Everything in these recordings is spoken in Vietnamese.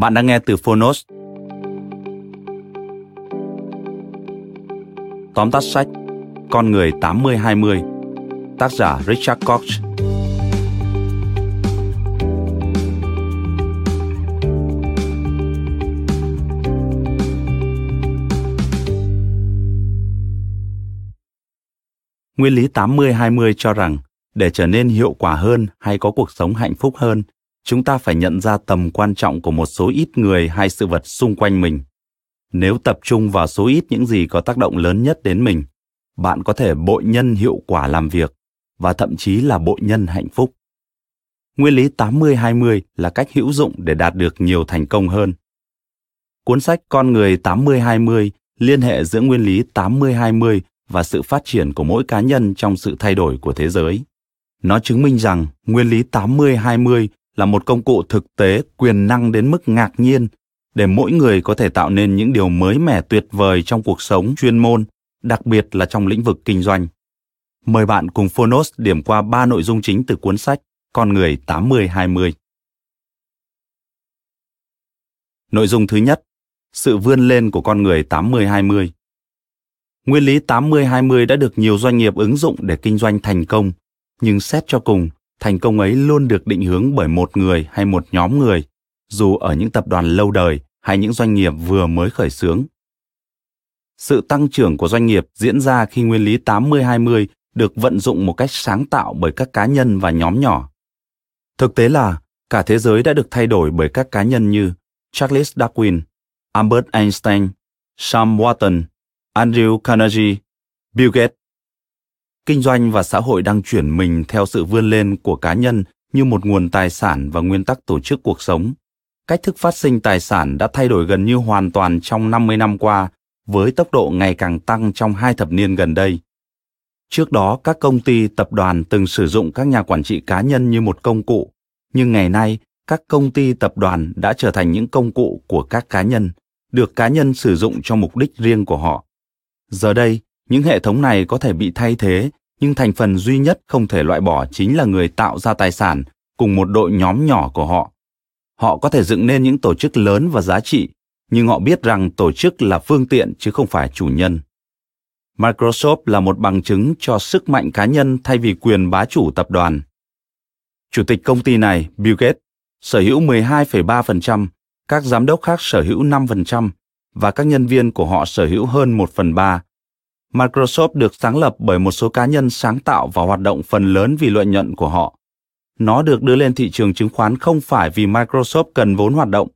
Bạn đang nghe từ Phonos. Tóm tắt sách Con người 80-20 Tác giả Richard Koch Nguyên lý 80-20 cho rằng để trở nên hiệu quả hơn hay có cuộc sống hạnh phúc hơn, chúng ta phải nhận ra tầm quan trọng của một số ít người hay sự vật xung quanh mình nếu tập trung vào số ít những gì có tác động lớn nhất đến mình, bạn có thể bội nhân hiệu quả làm việc, và thậm chí là bội nhân hạnh phúc. Nguyên lý 80-20 là cách hữu dụng để đạt được nhiều thành công hơn. Cuốn sách Con người 80-20 liên hệ giữa nguyên lý 80-20 và sự phát triển của mỗi cá nhân trong sự thay đổi của thế giới. Nó chứng minh rằng nguyên lý 80-20 là một công cụ thực tế quyền năng đến mức ngạc nhiên để mỗi người có thể tạo nên những điều mới mẻ tuyệt vời trong cuộc sống chuyên môn, đặc biệt là trong lĩnh vực kinh doanh. Mời bạn cùng Phonos điểm qua ba nội dung chính từ cuốn sách Con người 80-20. Nội dung thứ nhất, sự vươn lên của con người 80-20. Nguyên lý 80-20 đã được nhiều doanh nghiệp ứng dụng để kinh doanh thành công, nhưng xét cho cùng, thành công ấy luôn được định hướng bởi một người hay một nhóm người, dù ở những tập đoàn lâu đời hay những doanh nghiệp vừa mới khởi xướng. Sự tăng trưởng của doanh nghiệp diễn ra khi nguyên lý 80-20 được vận dụng một cách sáng tạo bởi các cá nhân và nhóm nhỏ. Thực tế là cả thế giới đã được thay đổi bởi các cá nhân như Charles Darwin, Albert Einstein, Sam Walton, Andrew Carnegie, Bill Gates. Kinh doanh và xã hội đang chuyển mình theo sự vươn lên của cá nhân như một nguồn tài sản và nguyên tắc tổ chức cuộc sống cách thức phát sinh tài sản đã thay đổi gần như hoàn toàn trong 50 năm qua với tốc độ ngày càng tăng trong hai thập niên gần đây. Trước đó, các công ty, tập đoàn từng sử dụng các nhà quản trị cá nhân như một công cụ, nhưng ngày nay, các công ty, tập đoàn đã trở thành những công cụ của các cá nhân, được cá nhân sử dụng cho mục đích riêng của họ. Giờ đây, những hệ thống này có thể bị thay thế, nhưng thành phần duy nhất không thể loại bỏ chính là người tạo ra tài sản cùng một đội nhóm nhỏ của họ. Họ có thể dựng nên những tổ chức lớn và giá trị nhưng họ biết rằng tổ chức là phương tiện chứ không phải chủ nhân. Microsoft là một bằng chứng cho sức mạnh cá nhân thay vì quyền bá chủ tập đoàn. Chủ tịch công ty này bill gates sở hữu 12,3%, các giám đốc khác sở hữu 5% và các nhân viên của họ sở hữu hơn 1 phần 3. Microsoft được sáng lập bởi một số cá nhân sáng tạo và hoạt động phần lớn vì lợi nhuận của họ. Nó được đưa lên thị trường chứng khoán không phải vì Microsoft cần vốn hoạt động,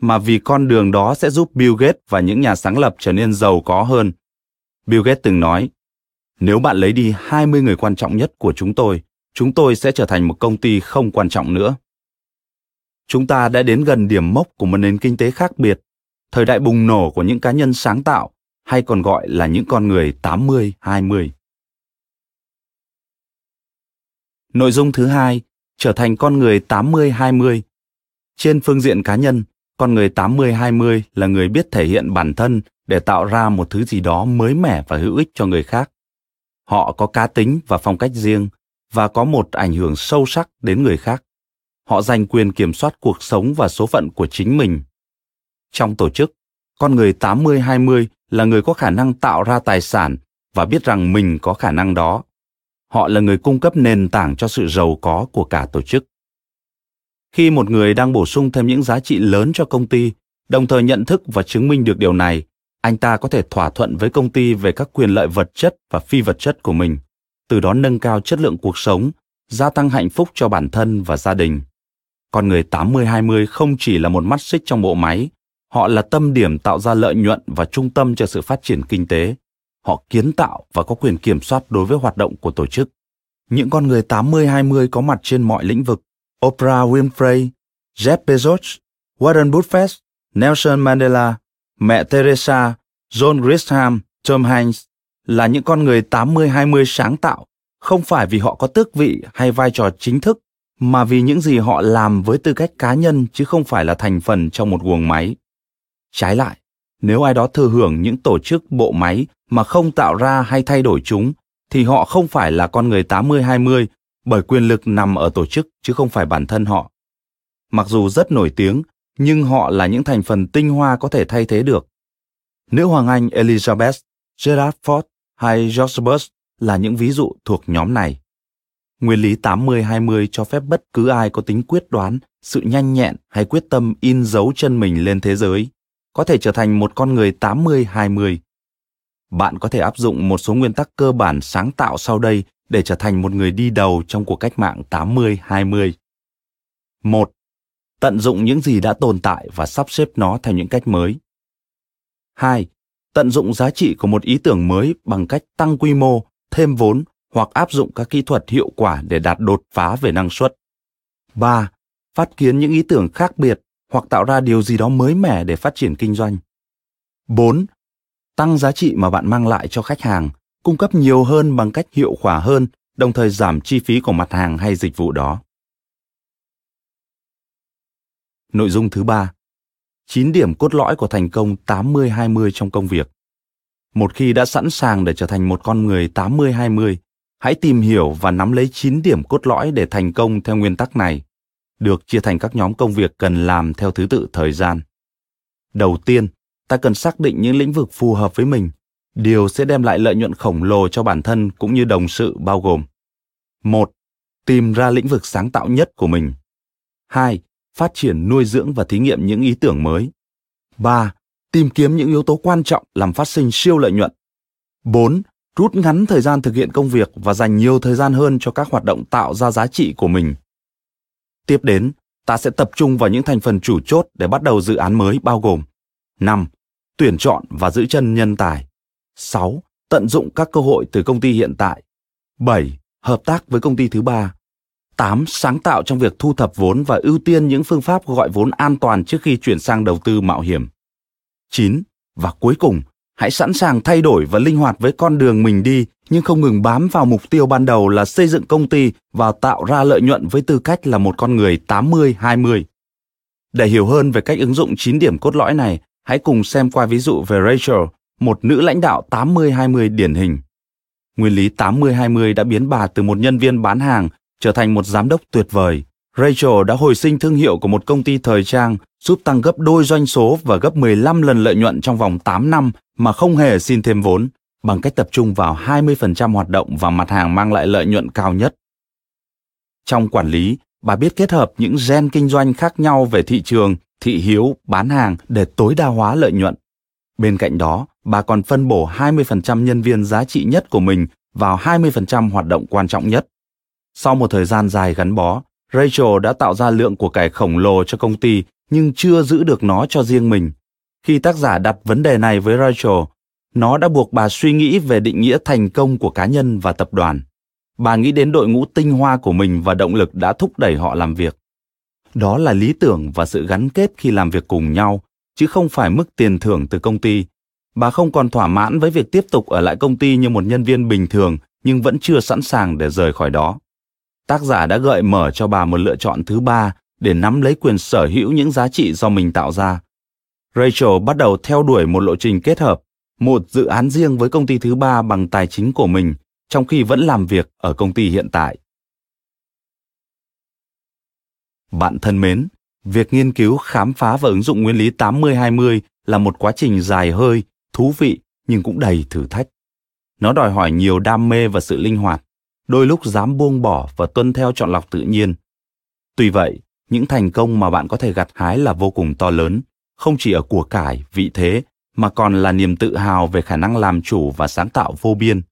mà vì con đường đó sẽ giúp Bill Gates và những nhà sáng lập trở nên giàu có hơn. Bill Gates từng nói, nếu bạn lấy đi 20 người quan trọng nhất của chúng tôi, chúng tôi sẽ trở thành một công ty không quan trọng nữa. Chúng ta đã đến gần điểm mốc của một nền kinh tế khác biệt, thời đại bùng nổ của những cá nhân sáng tạo, hay còn gọi là những con người 80-20. Nội dung thứ hai trở thành con người 80-20. Trên phương diện cá nhân, con người 80-20 là người biết thể hiện bản thân để tạo ra một thứ gì đó mới mẻ và hữu ích cho người khác. Họ có cá tính và phong cách riêng và có một ảnh hưởng sâu sắc đến người khác. Họ giành quyền kiểm soát cuộc sống và số phận của chính mình. Trong tổ chức, con người 80-20 là người có khả năng tạo ra tài sản và biết rằng mình có khả năng đó. Họ là người cung cấp nền tảng cho sự giàu có của cả tổ chức. Khi một người đang bổ sung thêm những giá trị lớn cho công ty, đồng thời nhận thức và chứng minh được điều này, anh ta có thể thỏa thuận với công ty về các quyền lợi vật chất và phi vật chất của mình, từ đó nâng cao chất lượng cuộc sống, gia tăng hạnh phúc cho bản thân và gia đình. Con người 80-20 không chỉ là một mắt xích trong bộ máy, họ là tâm điểm tạo ra lợi nhuận và trung tâm cho sự phát triển kinh tế. Họ kiến tạo và có quyền kiểm soát đối với hoạt động của tổ chức. Những con người 80-20 có mặt trên mọi lĩnh vực. Oprah Winfrey, Jeff Bezos, Warren Buffett, Nelson Mandela, mẹ Teresa, John Grisham, Tom Hanks là những con người 80-20 sáng tạo, không phải vì họ có tước vị hay vai trò chính thức, mà vì những gì họ làm với tư cách cá nhân chứ không phải là thành phần trong một guồng máy. Trái lại, nếu ai đó thừa hưởng những tổ chức bộ máy mà không tạo ra hay thay đổi chúng, thì họ không phải là con người 80-20 bởi quyền lực nằm ở tổ chức chứ không phải bản thân họ. Mặc dù rất nổi tiếng, nhưng họ là những thành phần tinh hoa có thể thay thế được. Nữ hoàng Anh Elizabeth, Gerard Ford hay George Bush là những ví dụ thuộc nhóm này. Nguyên lý 80-20 cho phép bất cứ ai có tính quyết đoán, sự nhanh nhẹn hay quyết tâm in dấu chân mình lên thế giới, có thể trở thành một con người 80-20. Bạn có thể áp dụng một số nguyên tắc cơ bản sáng tạo sau đây để trở thành một người đi đầu trong cuộc cách mạng 80-20. 1. Tận dụng những gì đã tồn tại và sắp xếp nó theo những cách mới. 2. Tận dụng giá trị của một ý tưởng mới bằng cách tăng quy mô, thêm vốn hoặc áp dụng các kỹ thuật hiệu quả để đạt đột phá về năng suất. 3. Phát kiến những ý tưởng khác biệt hoặc tạo ra điều gì đó mới mẻ để phát triển kinh doanh. 4. Tăng giá trị mà bạn mang lại cho khách hàng, cung cấp nhiều hơn bằng cách hiệu quả hơn, đồng thời giảm chi phí của mặt hàng hay dịch vụ đó. Nội dung thứ ba 9 điểm cốt lõi của thành công 80-20 trong công việc. Một khi đã sẵn sàng để trở thành một con người 80-20, hãy tìm hiểu và nắm lấy 9 điểm cốt lõi để thành công theo nguyên tắc này, được chia thành các nhóm công việc cần làm theo thứ tự thời gian. Đầu tiên, ta cần xác định những lĩnh vực phù hợp với mình, điều sẽ đem lại lợi nhuận khổng lồ cho bản thân cũng như đồng sự bao gồm. một Tìm ra lĩnh vực sáng tạo nhất của mình. 2 phát triển nuôi dưỡng và thí nghiệm những ý tưởng mới. 3. Tìm kiếm những yếu tố quan trọng làm phát sinh siêu lợi nhuận. 4. Rút ngắn thời gian thực hiện công việc và dành nhiều thời gian hơn cho các hoạt động tạo ra giá trị của mình. Tiếp đến, ta sẽ tập trung vào những thành phần chủ chốt để bắt đầu dự án mới bao gồm 5. Tuyển chọn và giữ chân nhân tài 6. Tận dụng các cơ hội từ công ty hiện tại 7. Hợp tác với công ty thứ ba 8. Sáng tạo trong việc thu thập vốn và ưu tiên những phương pháp gọi vốn an toàn trước khi chuyển sang đầu tư mạo hiểm. 9. Và cuối cùng, hãy sẵn sàng thay đổi và linh hoạt với con đường mình đi, nhưng không ngừng bám vào mục tiêu ban đầu là xây dựng công ty và tạo ra lợi nhuận với tư cách là một con người 80-20. Để hiểu hơn về cách ứng dụng 9 điểm cốt lõi này, hãy cùng xem qua ví dụ về Rachel, một nữ lãnh đạo 80-20 điển hình. Nguyên lý 80-20 đã biến bà từ một nhân viên bán hàng trở thành một giám đốc tuyệt vời. Rachel đã hồi sinh thương hiệu của một công ty thời trang, giúp tăng gấp đôi doanh số và gấp 15 lần lợi nhuận trong vòng 8 năm mà không hề xin thêm vốn, bằng cách tập trung vào 20% hoạt động và mặt hàng mang lại lợi nhuận cao nhất. Trong quản lý, bà biết kết hợp những gen kinh doanh khác nhau về thị trường, thị hiếu, bán hàng để tối đa hóa lợi nhuận. Bên cạnh đó, bà còn phân bổ 20% nhân viên giá trị nhất của mình vào 20% hoạt động quan trọng nhất. Sau một thời gian dài gắn bó, Rachel đã tạo ra lượng của cải khổng lồ cho công ty nhưng chưa giữ được nó cho riêng mình. Khi tác giả đặt vấn đề này với Rachel, nó đã buộc bà suy nghĩ về định nghĩa thành công của cá nhân và tập đoàn. Bà nghĩ đến đội ngũ tinh hoa của mình và động lực đã thúc đẩy họ làm việc. Đó là lý tưởng và sự gắn kết khi làm việc cùng nhau, chứ không phải mức tiền thưởng từ công ty. Bà không còn thỏa mãn với việc tiếp tục ở lại công ty như một nhân viên bình thường nhưng vẫn chưa sẵn sàng để rời khỏi đó tác giả đã gợi mở cho bà một lựa chọn thứ ba để nắm lấy quyền sở hữu những giá trị do mình tạo ra. Rachel bắt đầu theo đuổi một lộ trình kết hợp, một dự án riêng với công ty thứ ba bằng tài chính của mình, trong khi vẫn làm việc ở công ty hiện tại. Bạn thân mến, Việc nghiên cứu, khám phá và ứng dụng nguyên lý 80-20 là một quá trình dài hơi, thú vị nhưng cũng đầy thử thách. Nó đòi hỏi nhiều đam mê và sự linh hoạt, đôi lúc dám buông bỏ và tuân theo chọn lọc tự nhiên. Tuy vậy, những thành công mà bạn có thể gặt hái là vô cùng to lớn, không chỉ ở của cải, vị thế, mà còn là niềm tự hào về khả năng làm chủ và sáng tạo vô biên.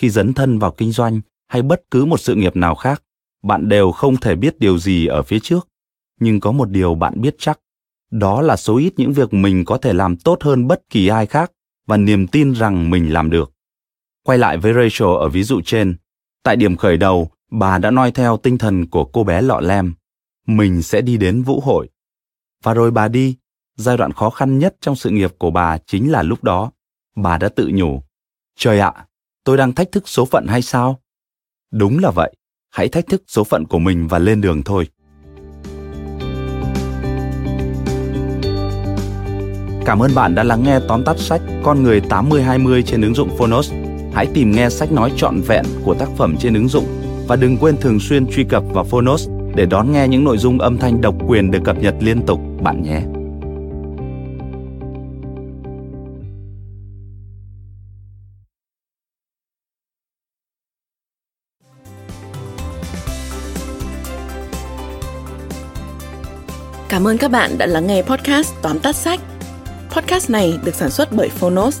Khi dấn thân vào kinh doanh hay bất cứ một sự nghiệp nào khác, bạn đều không thể biết điều gì ở phía trước, nhưng có một điều bạn biết chắc, đó là số ít những việc mình có thể làm tốt hơn bất kỳ ai khác và niềm tin rằng mình làm được. Quay lại với Rachel ở ví dụ trên, tại điểm khởi đầu, bà đã noi theo tinh thần của cô bé lọ lem. Mình sẽ đi đến vũ hội. Và rồi bà đi, giai đoạn khó khăn nhất trong sự nghiệp của bà chính là lúc đó. Bà đã tự nhủ, trời ạ, tôi đang thách thức số phận hay sao? Đúng là vậy, hãy thách thức số phận của mình và lên đường thôi. Cảm ơn bạn đã lắng nghe tóm tắt sách Con người 80-20 trên ứng dụng Phonos. Hãy tìm nghe sách nói trọn vẹn của tác phẩm trên ứng dụng và đừng quên thường xuyên truy cập vào Phonos để đón nghe những nội dung âm thanh độc quyền được cập nhật liên tục bạn nhé. Cảm ơn các bạn đã lắng nghe podcast tóm tắt sách. Podcast này được sản xuất bởi Phonos,